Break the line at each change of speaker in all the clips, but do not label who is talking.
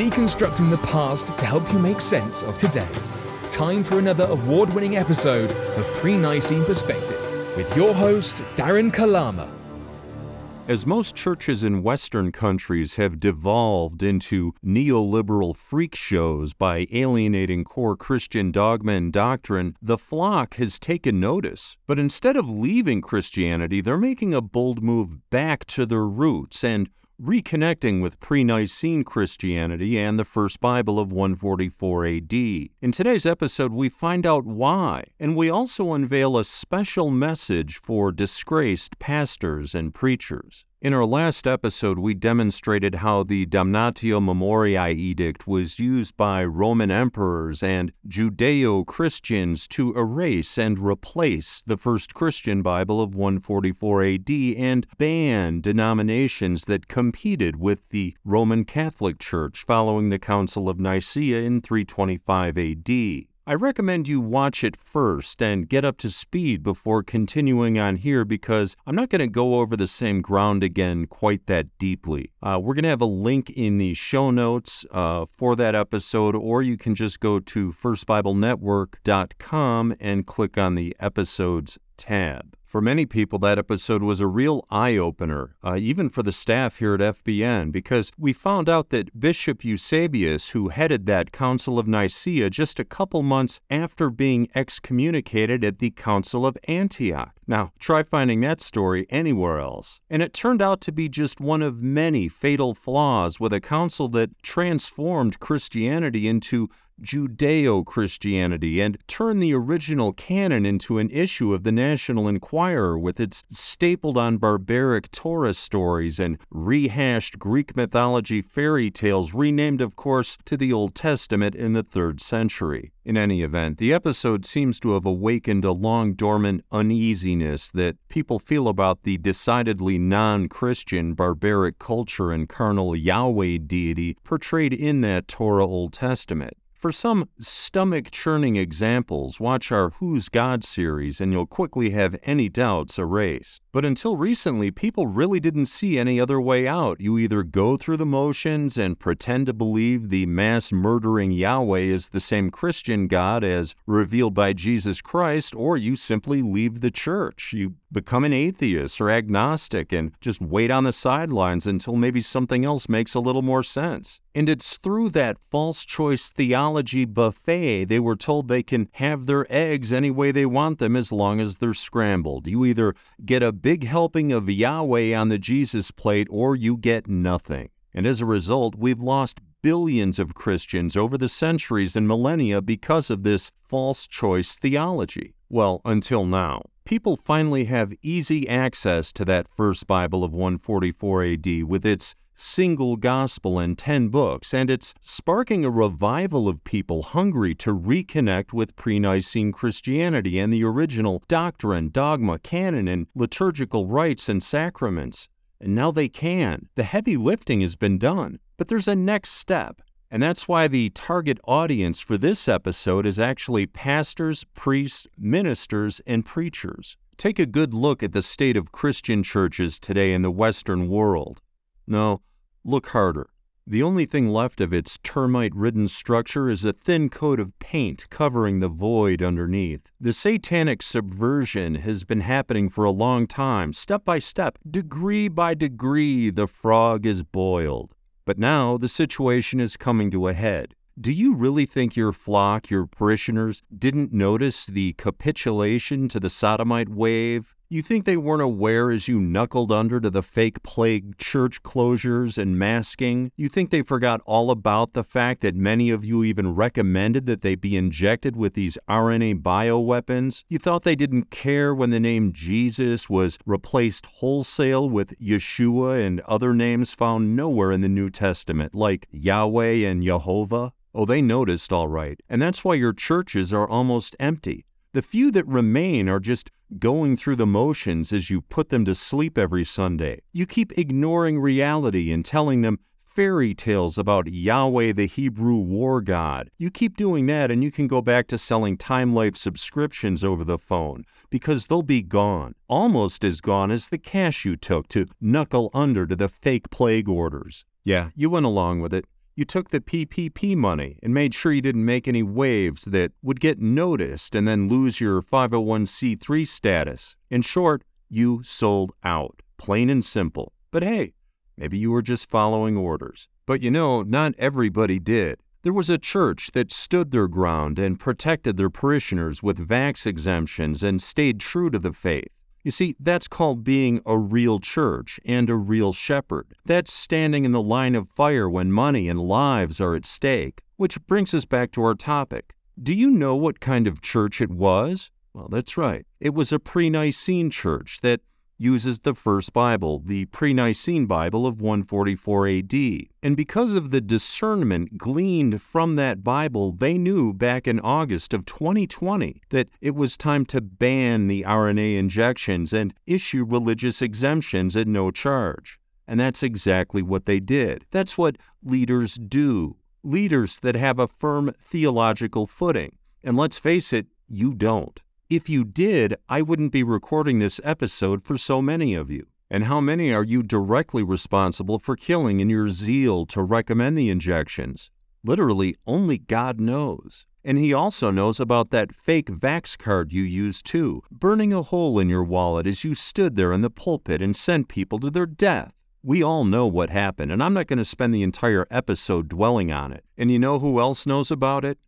deconstructing the past to help you make sense of today. Time for another award winning episode of Pre Nicene Perspective with your host, Darren Kalama.
As most churches in Western countries have devolved into neoliberal freak shows by alienating core Christian dogma and doctrine, the flock has taken notice. But instead of leaving Christianity, they're making a bold move back to their roots and reconnecting with pre Nicene Christianity and the First Bible of 144 AD. In today's episode, we find out why, and we also unveil a special message for disgraced pastors and preachers. In our last episode, we demonstrated how the Damnatio Memoriae edict was used by Roman emperors and Judeo Christians to erase and replace the first Christian Bible of 144 AD and ban denominations that competed with the Roman Catholic Church following the Council of Nicaea in 325 AD. I recommend you watch it first and get up to speed before continuing on here because I'm not going to go over the same ground again quite that deeply. Uh, we're going to have a link in the show notes uh, for that episode, or you can just go to firstbiblenetwork.com and click on the episodes tab. For many people, that episode was a real eye opener, uh, even for the staff here at FBN, because we found out that Bishop Eusebius, who headed that Council of Nicaea just a couple months after being excommunicated at the Council of Antioch. Now, try finding that story anywhere else. And it turned out to be just one of many fatal flaws with a council that transformed Christianity into Judeo Christianity and turned the original canon into an issue of the National Enquirer with its stapled on barbaric Torah stories and rehashed Greek mythology fairy tales, renamed, of course, to the Old Testament in the third century. In any event, the episode seems to have awakened a long dormant uneasiness that people feel about the decidedly non Christian barbaric culture and carnal Yahweh deity portrayed in that Torah Old Testament. For some stomach churning examples, watch our Who's God series and you'll quickly have any doubts erased. But until recently, people really didn't see any other way out. You either go through the motions and pretend to believe the mass murdering Yahweh is the same Christian God as revealed by Jesus Christ, or you simply leave the church. You become an atheist or agnostic and just wait on the sidelines until maybe something else makes a little more sense. And it's through that false choice theology buffet they were told they can have their eggs any way they want them as long as they're scrambled. You either get a big helping of Yahweh on the Jesus plate or you get nothing. And as a result, we've lost billions of Christians over the centuries and millennia because of this false choice theology. Well, until now. People finally have easy access to that first Bible of 144 AD with its single gospel in 10 books, and it's sparking a revival of people hungry to reconnect with pre Nicene Christianity and the original doctrine, dogma, canon, and liturgical rites and sacraments. And now they can. The heavy lifting has been done. But there's a next step. And that's why the target audience for this episode is actually pastors, priests, ministers, and preachers. Take a good look at the state of Christian churches today in the Western world. No, look harder. The only thing left of its termite ridden structure is a thin coat of paint covering the void underneath. The satanic subversion has been happening for a long time. Step by step, degree by degree, the frog is boiled. But now the situation is coming to a head. Do you really think your flock, your parishioners, didn't notice the capitulation to the sodomite wave? You think they weren't aware as you knuckled under to the fake plague church closures and masking? You think they forgot all about the fact that many of you even recommended that they be injected with these RNA bioweapons? You thought they didn't care when the name Jesus was replaced wholesale with Yeshua and other names found nowhere in the New Testament, like Yahweh and Jehovah? Oh, they noticed all right, and that's why your churches are almost empty. The few that remain are just going through the motions as you put them to sleep every Sunday. You keep ignoring reality and telling them fairy tales about Yahweh, the Hebrew war god. You keep doing that, and you can go back to selling Time Life subscriptions over the phone because they'll be gone, almost as gone as the cash you took to knuckle under to the fake plague orders. Yeah, you went along with it. You took the PPP money and made sure you didn't make any waves that would get noticed and then lose your 501c3 status. In short, you sold out, plain and simple. But hey, maybe you were just following orders. But you know, not everybody did. There was a church that stood their ground and protected their parishioners with vax exemptions and stayed true to the faith. You see, that's called being a real church and a real shepherd. That's standing in the line of fire when money and lives are at stake. Which brings us back to our topic. Do you know what kind of church it was? Well, that's right. It was a pre Nicene church that uses the first Bible, the pre Nicene Bible of 144 AD. And because of the discernment gleaned from that Bible, they knew back in August of 2020 that it was time to ban the RNA injections and issue religious exemptions at no charge. And that's exactly what they did. That's what leaders do. Leaders that have a firm theological footing. And let's face it, you don't. If you did, I wouldn't be recording this episode for so many of you. And how many are you directly responsible for killing in your zeal to recommend the injections? Literally, only God knows. And He also knows about that fake Vax card you used too, burning a hole in your wallet as you stood there in the pulpit and sent people to their death. We all know what happened, and I'm not going to spend the entire episode dwelling on it. And you know who else knows about it?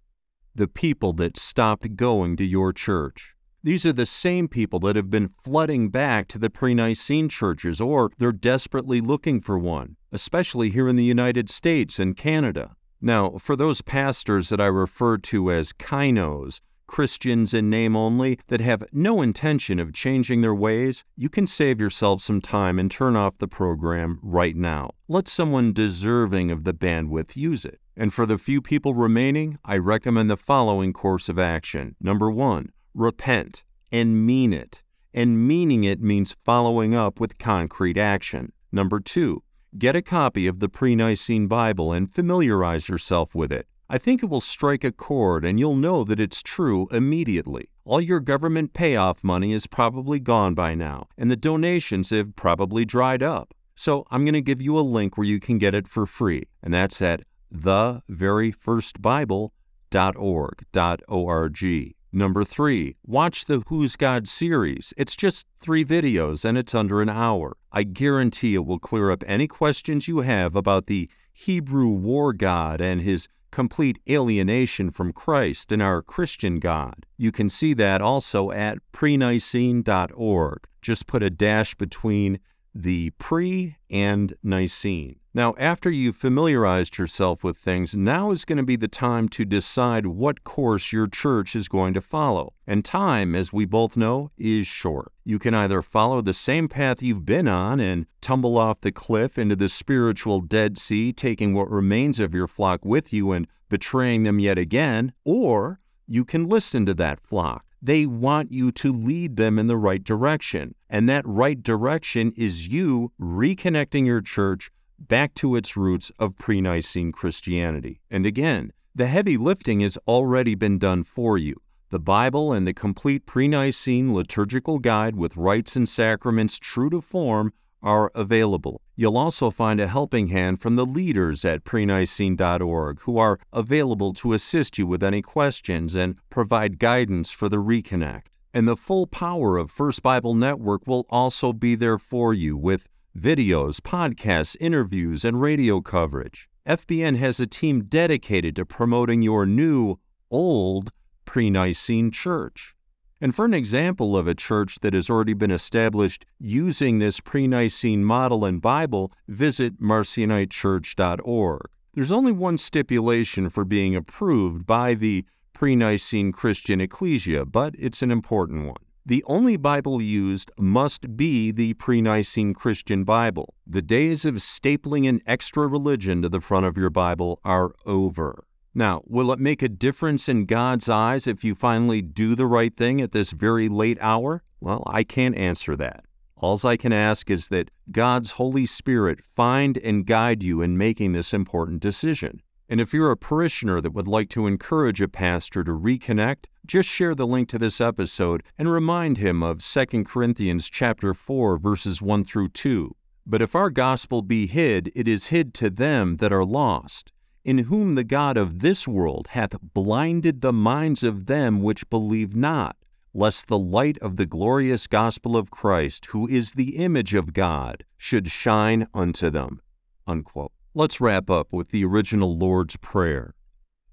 The people that stopped going to your church. These are the same people that have been flooding back to the pre Nicene churches, or they're desperately looking for one, especially here in the United States and Canada. Now, for those pastors that I refer to as kinos, Christians in name only, that have no intention of changing their ways, you can save yourself some time and turn off the program right now. Let someone deserving of the bandwidth use it. And for the few people remaining, I recommend the following course of action. Number one, repent and mean it. And meaning it means following up with concrete action. Number two, get a copy of the pre Nicene Bible and familiarize yourself with it. I think it will strike a chord and you'll know that it's true immediately. All your government payoff money is probably gone by now, and the donations have probably dried up. So I'm going to give you a link where you can get it for free, and that's at theveryfirstbible.org. O-R-G. Number three, watch the Who's God series. It's just three videos and it's under an hour. I guarantee it will clear up any questions you have about the Hebrew war god and his complete alienation from Christ and our Christian God. You can see that also at prenicene.org. Just put a dash between the pre and Nicene. Now, after you've familiarized yourself with things, now is going to be the time to decide what course your church is going to follow. And time, as we both know, is short. You can either follow the same path you've been on and tumble off the cliff into the spiritual Dead Sea, taking what remains of your flock with you and betraying them yet again, or you can listen to that flock they want you to lead them in the right direction. And that right direction is you reconnecting your church back to its roots of pre Nicene Christianity. And again, the heavy lifting has already been done for you. The Bible and the complete pre Nicene liturgical guide with rites and sacraments true to form are available. You'll also find a helping hand from the leaders at prenicene.org who are available to assist you with any questions and provide guidance for the reconnect. And the full power of First Bible Network will also be there for you with videos, podcasts, interviews, and radio coverage. FBN has a team dedicated to promoting your new, old, pre Nicene church. And for an example of a church that has already been established using this pre Nicene model and Bible, visit marcionitechurch.org. There's only one stipulation for being approved by the pre Nicene Christian Ecclesia, but it's an important one. The only Bible used must be the pre Nicene Christian Bible. The days of stapling an extra religion to the front of your Bible are over. Now, will it make a difference in God's eyes if you finally do the right thing at this very late hour? Well, I can't answer that. All I can ask is that God's Holy Spirit find and guide you in making this important decision. And if you're a parishioner that would like to encourage a pastor to reconnect, just share the link to this episode and remind him of 2 Corinthians chapter 4 verses 1 through 2. But if our gospel be hid, it is hid to them that are lost in whom the God of this world hath blinded the minds of them which believe not, lest the light of the glorious gospel of Christ, who is the image of God, should shine unto them. Unquote. Let's wrap up with the original Lord's Prayer.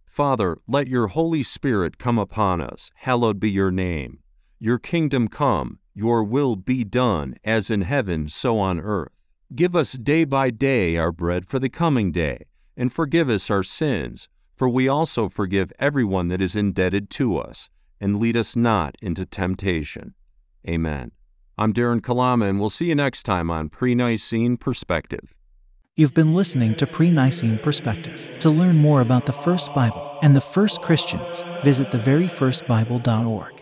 Father, let your Holy Spirit come upon us. Hallowed be your name. Your kingdom come, your will be done, as in heaven, so on earth. Give us day by day our bread for the coming day, and forgive us our sins, for we also forgive everyone that is indebted to us, and lead us not into temptation. Amen. I'm Darren Kalama, and we'll see you next time on Pre Nicene Perspective.
You've been listening to Pre Nicene Perspective. To learn more about the First Bible and the first Christians, visit theveryfirstbible.org.